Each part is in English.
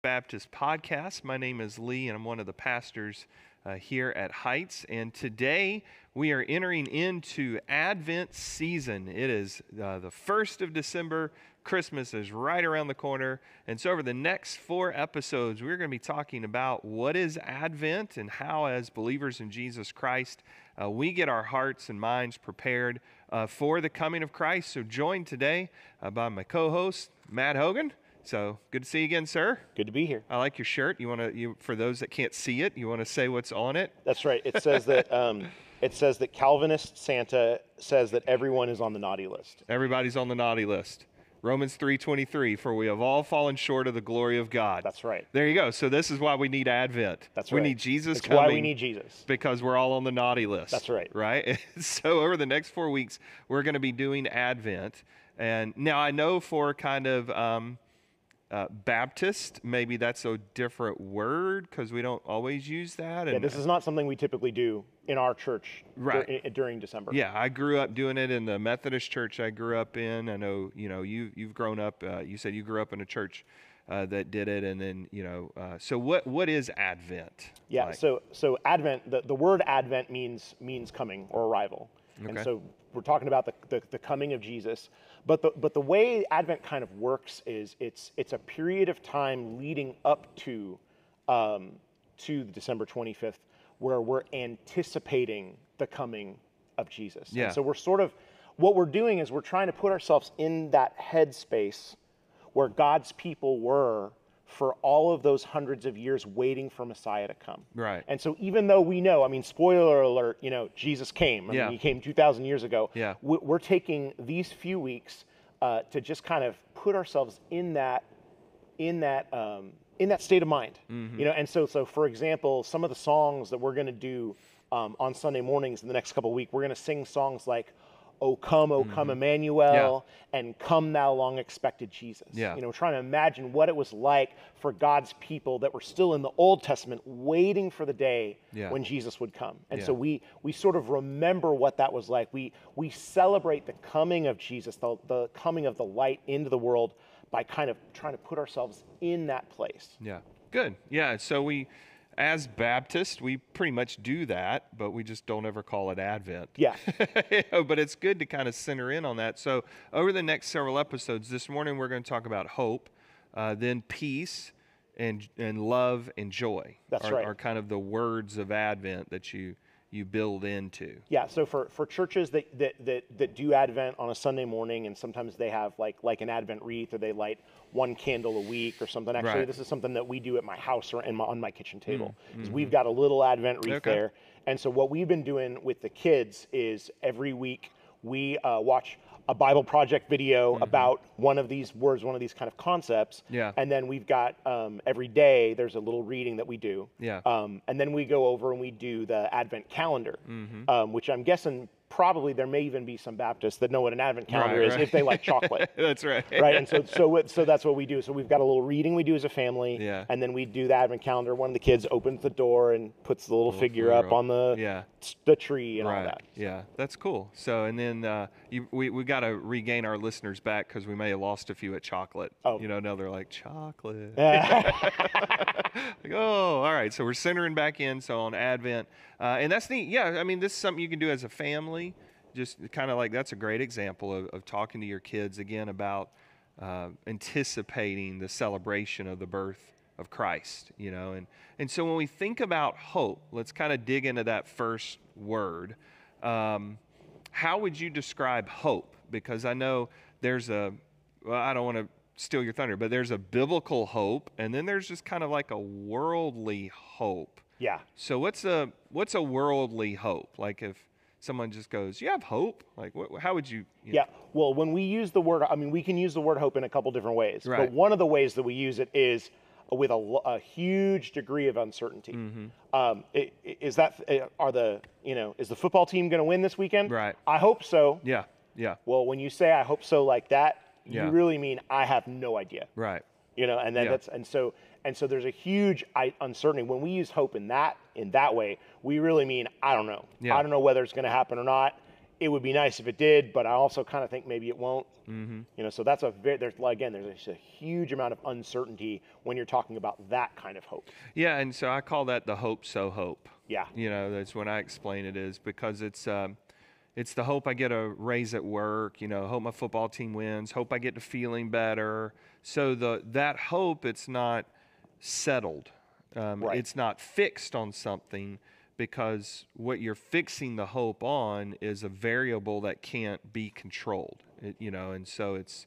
Baptist podcast. My name is Lee, and I'm one of the pastors uh, here at Heights. And today we are entering into Advent season. It is uh, the 1st of December. Christmas is right around the corner. And so, over the next four episodes, we're going to be talking about what is Advent and how, as believers in Jesus Christ, uh, we get our hearts and minds prepared uh, for the coming of Christ. So, joined today uh, by my co host, Matt Hogan. So good to see you again, sir. Good to be here. I like your shirt. You want to, you for those that can't see it, you want to say what's on it? That's right. It says that um, it says that Calvinist Santa says that everyone is on the naughty list. Everybody's on the naughty list. Romans 3:23 for we have all fallen short of the glory of God. That's right. There you go. So this is why we need Advent. That's we right. We need Jesus That's coming. why we need Jesus. Because we're all on the naughty list. That's right. Right? so over the next 4 weeks we're going to be doing Advent. And now I know for kind of um, uh, Baptist, maybe that's a different word because we don't always use that. Yeah, And this is not something we typically do in our church dur- Right. i- during December. Yeah, I grew up doing it in the Methodist church I grew up in. I know, you know, you you've grown up. Uh, you said you grew up in a church uh, that did it, and then you know. Uh, so what what is Advent? Yeah. like? So so Advent, the, the word Advent means means coming or arrival, and Okay. so we're talking about the, the, the coming of Jesus. But the but the way Advent kind of works is it's it's a period of time leading up to um, to December 25th, where we're anticipating the coming of Jesus. Yeah. And so we're sort of what we're doing is we're trying to put ourselves in that headspace where God's people were for all of those hundreds of years waiting for Messiah to come. Right. And so even though we know, I mean, spoiler alert, you know, Jesus came. I Yeah. mean, he came 2,000 years ago. Yeah. We- We're taking these few weeks uh, to just kind of put ourselves in that, in that, um, in that state of mind. Mm-hmm. You know, and so, so for example, some of the songs that we're going to do um, on Sunday mornings in the next couple of weeks, we're going to sing songs like "O Come, O Come, mm-hmm. Emmanuel," and "Come Thou Long Expected Jesus." Yeah. You know, trying to imagine what it was like for God's people that were still in the Old Testament, waiting for the day Yeah. when Jesus would come. And Yeah. so we we sort of remember what that was like. We we celebrate the coming of Jesus, the, the coming of the light into the world by kind of trying to put ourselves in that place. Yeah. Good. Yeah. So we, as Baptists, we pretty much do that, but we just don't ever call it Advent. Yeah. You know, but it's good to kind of center in on that. So, over the next several episodes, this morning we're going to talk about hope, uh, then peace, and and love and joy. That's are, right. Are kind of the words of Advent that you you build into. Yeah, so for, for churches that, that, that, that do Advent on a Sunday morning, and sometimes they have like like an Advent wreath, or they light one candle a week or something. Actually, Right. This is something that we do at my house or in my, on my kitchen table. is We've got a little Advent wreath Okay. there, and so what we've been doing with the kids is every week we uh, watch a Bible project video about one of these words, one of these kind of concepts. Mm-hmm. Yeah. And then we've got um, every day there's a little reading that we do. Yeah. Um, and then we go over and we do the Advent calendar, Mm-hmm. um, which I'm guessing probably there may even be some Baptists that know what an Advent calendar Right, is right. if they like chocolate. That's right. Right, and so so so that's what we do. So we've got a little reading we do as a family, Yeah. and then we do the Advent calendar. One of the kids opens the door and puts the little, figure figure up up. on the Yeah. The tree and all Right. that. Yeah, that's cool. So, and then uh, you, we we got to regain our listeners back because we may have lost a few at chocolate. Oh. You know, now they're like chocolate. like, oh, all right. So we're centering back in. So on Advent, uh, and that's neat. Yeah, I mean, this is something you can do as a family. Just kind of like that's a great example of, of talking to your kids again about uh, anticipating the celebration of the birth of Christ. You know, and and so when we think about hope, let's kind of dig into that first word. Um, how would you describe hope? Because I know there's a, well, I don't want to steal your thunder, but there's a biblical hope, and then there's just kind of like a worldly hope. Yeah. So what's a what's a worldly hope? Like if someone just goes, "You have hope," like what, how would you? you Yeah. Well, when we use the word, I mean, we can use the word hope in a couple different ways. Right. But one of the ways that we use it is with a, a huge degree of uncertainty. Mm-hmm. Um, is that uh, are the you know is the football team going to win this weekend? Right. I hope so. Yeah, yeah, Well, when you say I hope so like that, Yeah. you really mean I have no idea. right. You know, and then Yeah. that's and so and so there's a huge I, uncertainty when we use hope in that in that way. We really mean I don't know. Yeah. I don't know whether it's going to happen or not. It would be nice if it did, but I also kind of think maybe it won't. Mm-hmm. You know, so that's a very there's again there's a, huge amount of uncertainty when you're talking about that kind of hope. Yeah, and so I call that the hope so hope. Yeah. You know, that's when I explain it is because it's um, it's the hope I get a raise at work. You know, hope my football team wins. Hope I get to feeling better. So the that hope it's not settled. Um, Right. It's not fixed on something because what you're fixing the hope on is a variable that can't be controlled. It, you know, and so it's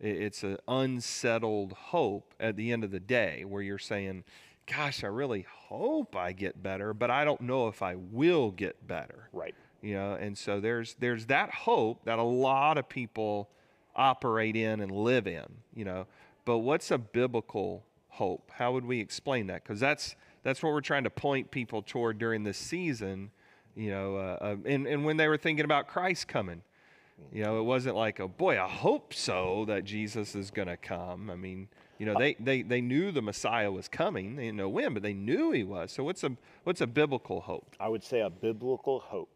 it's an unsettled hope at the end of the day where you're saying, "Gosh, I really hope I get better, but I don't know if I will get better." Right. you know and so there's there's that hope that a lot of people operate in and live in you know but what's a biblical hope how would we explain that because that's that's what we're trying to point people toward during this season you know uh, and, and when they were thinking about christ coming. You know it wasn't like oh boy i hope so that jesus is going to come. I mean you know they, they they knew the messiah was coming. They didn't know when but they knew he was. So what's a what's a biblical hope? I would say a biblical hope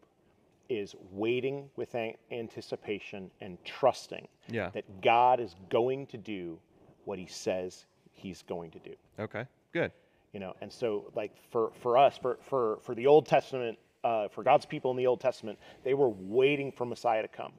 is waiting with anticipation and trusting Yeah. that God is going to do what he says he's going to do. okay good You know, and so like for, for us, for, for, for the Old Testament, uh, for God's people in the Old Testament, they were waiting for Messiah to come.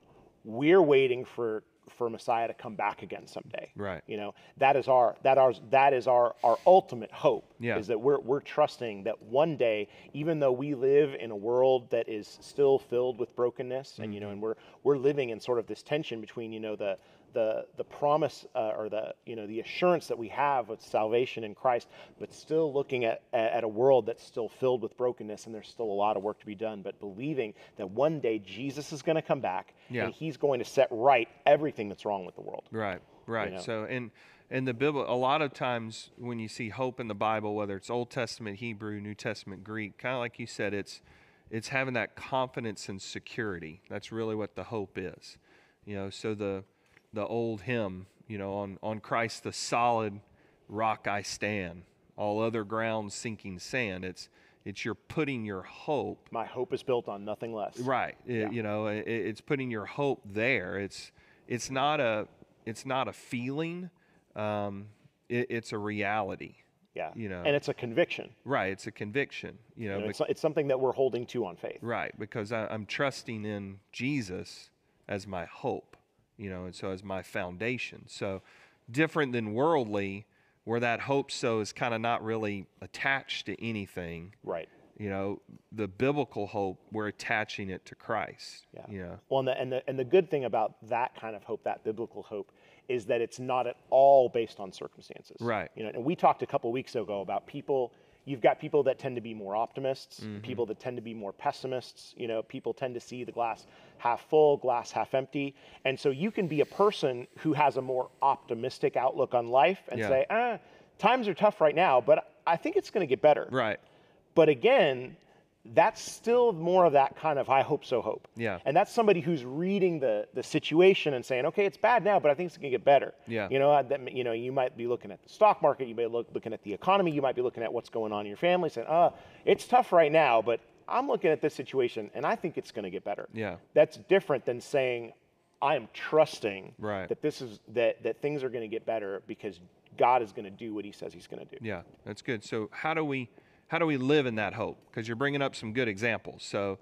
We're waiting for for Messiah to come back again someday. Right. You know, that is our that ours that is our our ultimate hope. Yeah. Is that we're we're trusting that one day, even though we live in a world that is still filled with brokenness, and you know, and we're we're living in sort of this tension between you know the the the promise uh, or the you know the assurance that we have of salvation in Christ, but still looking at at a world that's still filled with brokenness, and there's still a lot of work to be done. But believing that one day Jesus is going to come back, Yeah. and He's going to set right everything that's wrong with the world. Right, right. know? So, and and the Bible, a lot of times when you see hope in the Bible, whether it's Old Testament Hebrew, New Testament Greek, kind of like you said, it's it's having that confidence and security. That's really what the hope is. You know, so the the old hymn, you know, on on Christ the solid rock I stand, all other ground sinking sand. It's it's you're putting your hope My hope is built on nothing less. Right. It- Yeah. You know, it, it's putting your hope there. It's it's not a it's not a feeling. Um, it, it's a reality. Yeah. You know. and it's a conviction. Right. It's a conviction. You know. You know, it's, it's something that we're holding to on faith. right. Because I, I'm trusting in Jesus as my hope. You know, and so as my foundation. So different than worldly, where that hope so is kind of not really attached to anything. Right. You know, the biblical hope, we're attaching it to Christ. Yeah. You know. Well, and the, and the and the good thing about that kind of hope, that biblical hope, is that it's not at all based on circumstances. Right. You know, and we talked a couple weeks ago about people. You've got people that tend to be more optimists, Mm-hmm. people that tend to be more pessimists. You know, people tend to see the glass half full, glass half empty, and so you can be a person who has a more optimistic outlook on life and Yeah. say, ah, times are tough right now, but I think it's going to get better. Right. But again, that's still more of that kind of I hope so hope. Yeah. And that's somebody who's reading the the situation and saying, okay, it's bad now, but I think it's gonna get better. Yeah. You know, that, you know, you might be looking at the stock market, you may look looking at the economy, you might be looking at what's going on in your family, saying, uh, it's tough right now, but I'm looking at this situation and I think it's gonna get better. Yeah. That's different than saying, I am trusting Right. that this is that that things are gonna get better because God is gonna do what He says He's gonna do. Yeah, that's good. So how do we how do we live in that hope? Because you're bringing up some good examples. So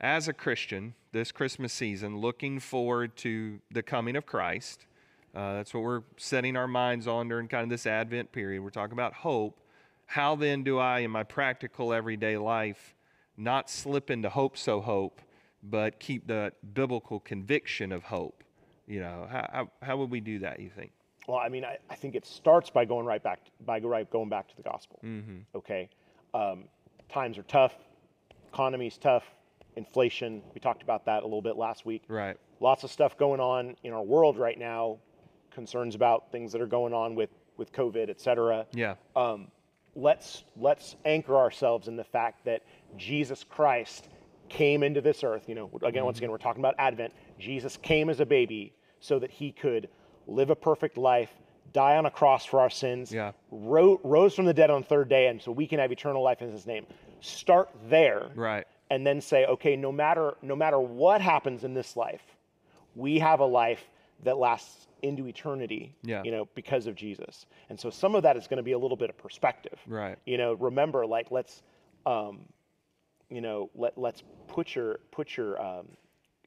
as a Christian, this Christmas season, looking forward to the coming of Christ. Uh, that's what we're setting our minds on during kind of this Advent period. We're talking about hope. How then do I, in my practical everyday life, not slip into hope so hope, but keep the biblical conviction of hope? You know, how, how, how would we do that, you think? Well, I mean, I, I think it starts by going right back by right going back to the gospel. Mm-hmm. Okay, um, times are tough, economy's tough, inflation. We talked about that a little bit last week. Right. Lots of stuff going on in our world right now. Concerns about things that are going on with with COVID, et cetera. Yeah. Um, let's let's anchor ourselves in the fact that Jesus Christ came into this earth. You know, again, once again, we're talking about Advent. Jesus came as a baby so that he could live a perfect life, die on a cross for our sins, Yeah. ro- rose from the dead on the third day, and so we can have eternal life in his name. Start there. Right. and then say, okay, no matter no matter what happens in this life, we have a life that lasts into eternity. Yeah. You know, because of Jesus. And so some of that is going to be a little bit of perspective. Right. You know, remember, like let's, um, you know, let let's put your put your um,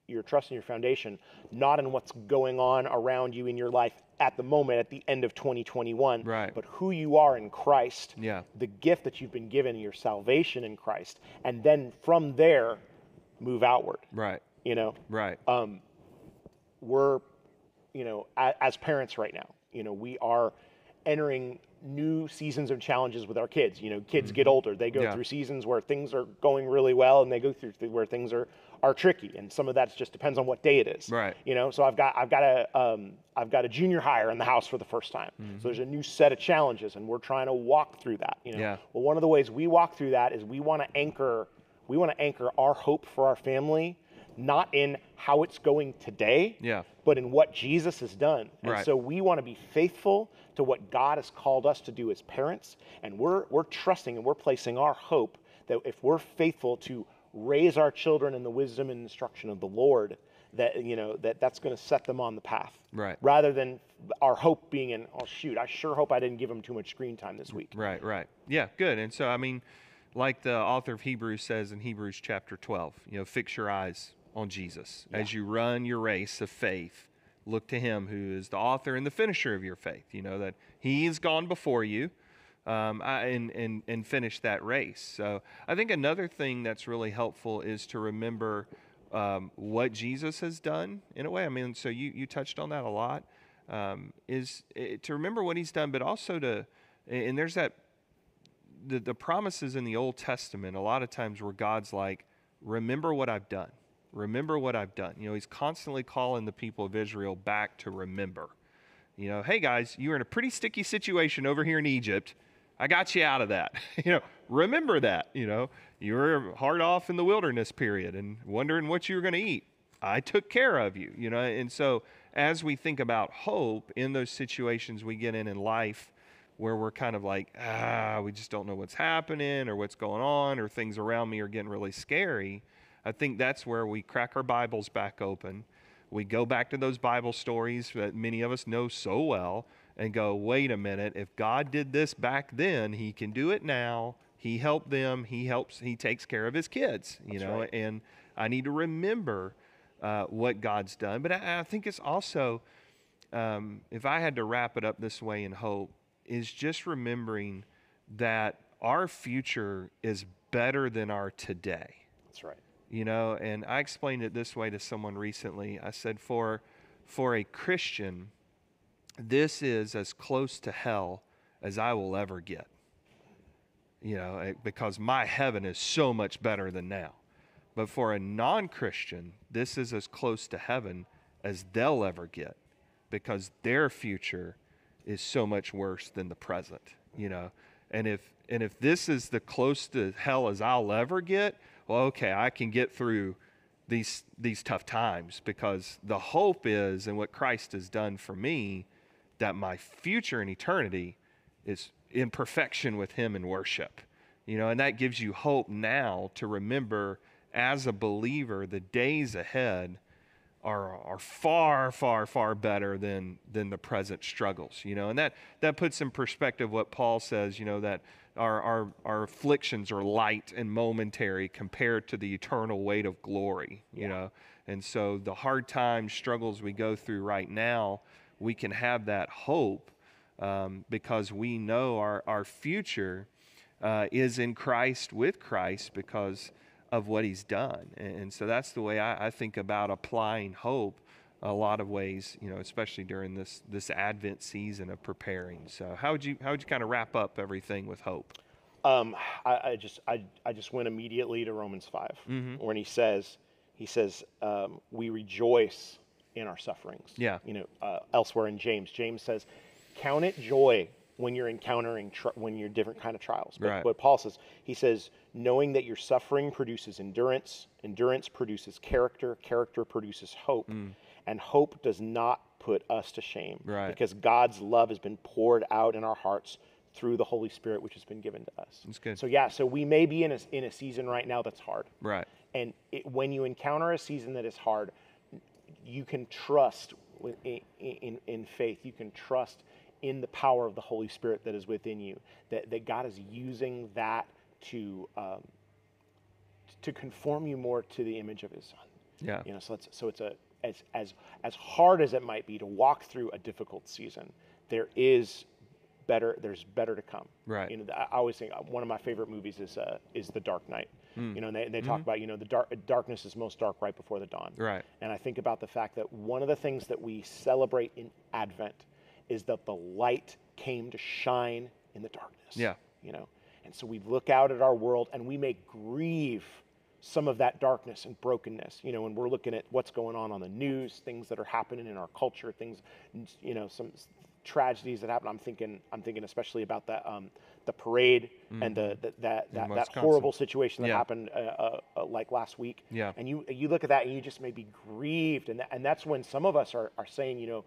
your trust in your foundation not in what's going on around you in your life at the moment at the end of 2021 Right. but who you are in christ Yeah. the gift that you've been given your salvation in christ and then from there move outward Right. you know Right. um, we're you know a, as parents right now you know we are entering new seasons of challenges with our kids you know kids get older they go Mm-hmm. Yeah. through seasons where things are going really well and they go through th- where things are are tricky and some of that just depends on what day it is Right. you know so i've got i've got a um, i've got a junior higher in the house for the first time so there's a new set of challenges and we're trying to walk through that you know Mm-hmm. Yeah. well one of the ways we walk through that is we want to anchor we want to anchor our hope for our family not in how it's going today Yeah. but in what Jesus has done. And Right. so we want to be faithful to what God has called us to do as parents. And we're, we're trusting and we're placing our hope that if we're faithful to raise our children in the wisdom and instruction of the Lord, that, you know, that that's going to set them on the path. Right. Rather than our hope being in, oh, shoot, I sure hope I didn't give them too much screen time this week. Right, right. Yeah, good. And so, I mean, like the author of Hebrews says in Hebrews chapter 12, you know, fix your eyes on Jesus. As you run your race of faith, look to him who is the author and the finisher of your faith. You know, that he has gone before you um, I- and, and, and finished that race. So I think another thing that's really helpful is to remember um, what Jesus has done in a way. I mean, so you, you touched on that a lot. Um, is eh, to remember what he's done, but also to, and there's that the, the promises in the Old Testament, a lot of times where God's like, remember what I've done. Remember what I've done. You know, he's constantly calling the people of Israel back to remember. You know, hey guys, you were in a pretty sticky situation over here in Egypt. I got you out of that. you know, remember that. You know, you were hard off in the wilderness period and wondering what you were going to eat. I took care of you. You know, and so as we think about hope in those situations we get in in life, where we're kind of like, ah, we just don't know what's happening or what's going on or things around me are getting really scary. I think that's where we crack our Bibles back open. We go back to those Bible stories that many of us know so well and go, wait a minute, if God did this back then, he can do it now. He helped them, he helps, he takes care of his kids, you That's know, right. and I need to remember uh, what God's done. But I, I think it's also, um, if I had to wrap it up this way in hope, is just remembering that our future is better than our today. That's right. You know, and I explained it this way to someone recently. I said, for for a Christian, this is as close to hell as I will ever get. You know, eh, because my heaven is so much better than now. But for a non Christian, this is as close to heaven as they'll ever get because their future is so much worse than the present, you know. And if and if this is the close to hell as I'll ever get, well, okay, I can get through these these tough times because the hope is and what Christ has done for me that my future in eternity is in perfection with him in worship. You know, and that gives you hope now to remember as a believer the days ahead are are far far far better than than the present struggles you know. And that that puts in perspective what paul says you know that our our our afflictions are light and momentary compared to the eternal weight of glory you know. And so the hard times struggles we go through right now we can have that hope um, because we know our our future uh, is in christ with christ because of what he's done. And, and so that's the way I, I think about applying hope a lot of ways, you know, especially during this this Advent season of preparing. So how would you how would you kind of wrap up everything with hope? Um, I, I just I, I just went immediately to Romans 5 Mm-hmm. when he says he says um, we rejoice in our sufferings. Yeah. You know, uh, elsewhere in James, James says, "Count it joy when you're encountering tr- when you're different kind of trials." But Right. what Paul says, he says, knowing that your suffering produces endurance, endurance produces character, character produces hope, and hope does not put us to shame Mm. Right. because God's love has been poured out in our hearts through the Holy Spirit, which has been given to us. That's good. So yeah, so we may be in a in a season right now that's hard, Right. and it, when you encounter a season that is hard, you can trust in, in in faith. You can trust in the power of the Holy Spirit that is within you. That that God is using that to um, to conform you more to the image of His Son. Yeah. You know, so it's so it's a as as as hard as it might be to walk through a difficult season, there is better. There's better to come. Right. You know, I always think uh, one of my favorite movies is uh, is The Dark Knight. You know, and they, they talk about you know the dark darkness is most dark right before the dawn. Right. And I think about the fact that one of the things that we celebrate in Advent is that the light came to shine in the darkness. Yeah. You know, and so we look out at our world and we may grieve some of that darkness and brokenness. You know, when we're looking at what's going on on the news, things that are happening in our culture, things, you know, some tragedies that happen. I'm thinking, I'm thinking especially about that, um, the parade and the, the that that, that horrible situation that Yeah. happened uh, uh, uh, like last week. Yeah. And you you look at that and you just may be grieved, and that, and that's when some of us are are saying, you know,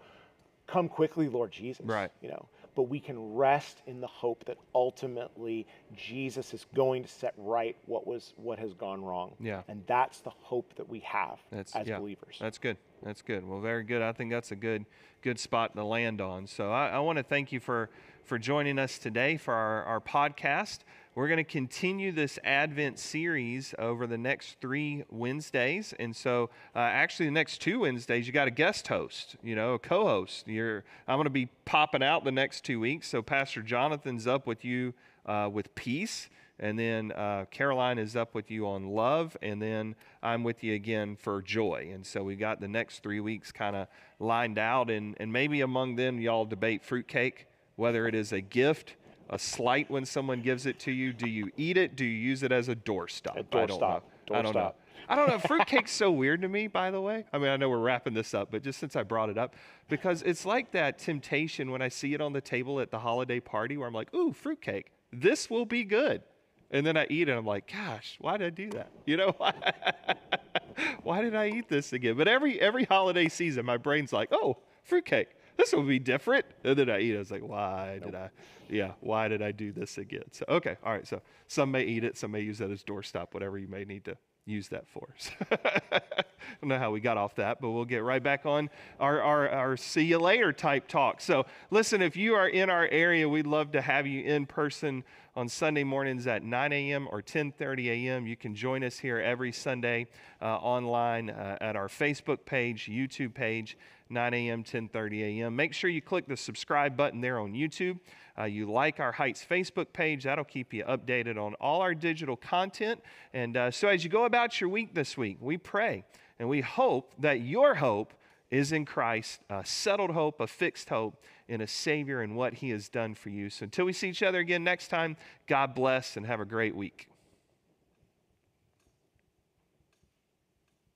come quickly, Lord Jesus. Right. You know, but we can rest in the hope that ultimately Jesus is going to set right what was what has gone wrong. Yeah. And that's the hope that we have That's as yeah, believers. That's good. That's good. Well, very good. I think that's a good good spot to land on. So I, I want to thank you for for joining us today for our, our podcast. We're going to continue this Advent series over the next three Wednesdays, and so uh, actually the next two Wednesdays you got a guest host, you know, a co-host. You're I'm going to be popping out the next two weeks. So Pastor Jonathan's up with you uh, with peace. And then uh, Caroline is up with you on love, and then I'm with you again for joy. And so we got the next three weeks kind of lined out, and, and maybe among them y'all debate fruitcake, whether it is a gift, a slight when someone gives it to you. Do you eat it? Do you use it as a doorstop? A I don't know. doorstop. I don't know. I don't know. Fruitcake's so weird to me, by the way. I mean, I know we're wrapping this up, but just since I brought it up, because it's like that temptation when I see it on the table at the holiday party where I'm like, ooh, fruitcake, this will be good. And then I eat it, I'm like, gosh, why did I do that? You know, why did I eat this again? But every every holiday season, my brain's like, oh, fruitcake, this will be different. And then I eat it. I was like, why did I? Yeah, why did I do this again? So okay, all right. So some may eat it, some may use that as doorstop, whatever you may need to use that for. I don't know how we got off that, but we'll get right back on our, our, our see you later type talk. So listen, if you are in our area, we'd love to have you in person on Sunday mornings at 9 a.m. or 10:30 a.m. You can join us here every Sunday uh, online uh, at our Facebook page, YouTube page, 9 a.m., 10:30 a.m. Make sure you click the subscribe button there on YouTube. Uh, you like our Heights Facebook page, that'll keep you updated on all our digital content. And uh, so as you go about your week this week, we pray and we hope that your hope is in Christ, a settled hope, a fixed hope in a Savior and what He has done for you. So until we see each other again next time, God bless and have a great week.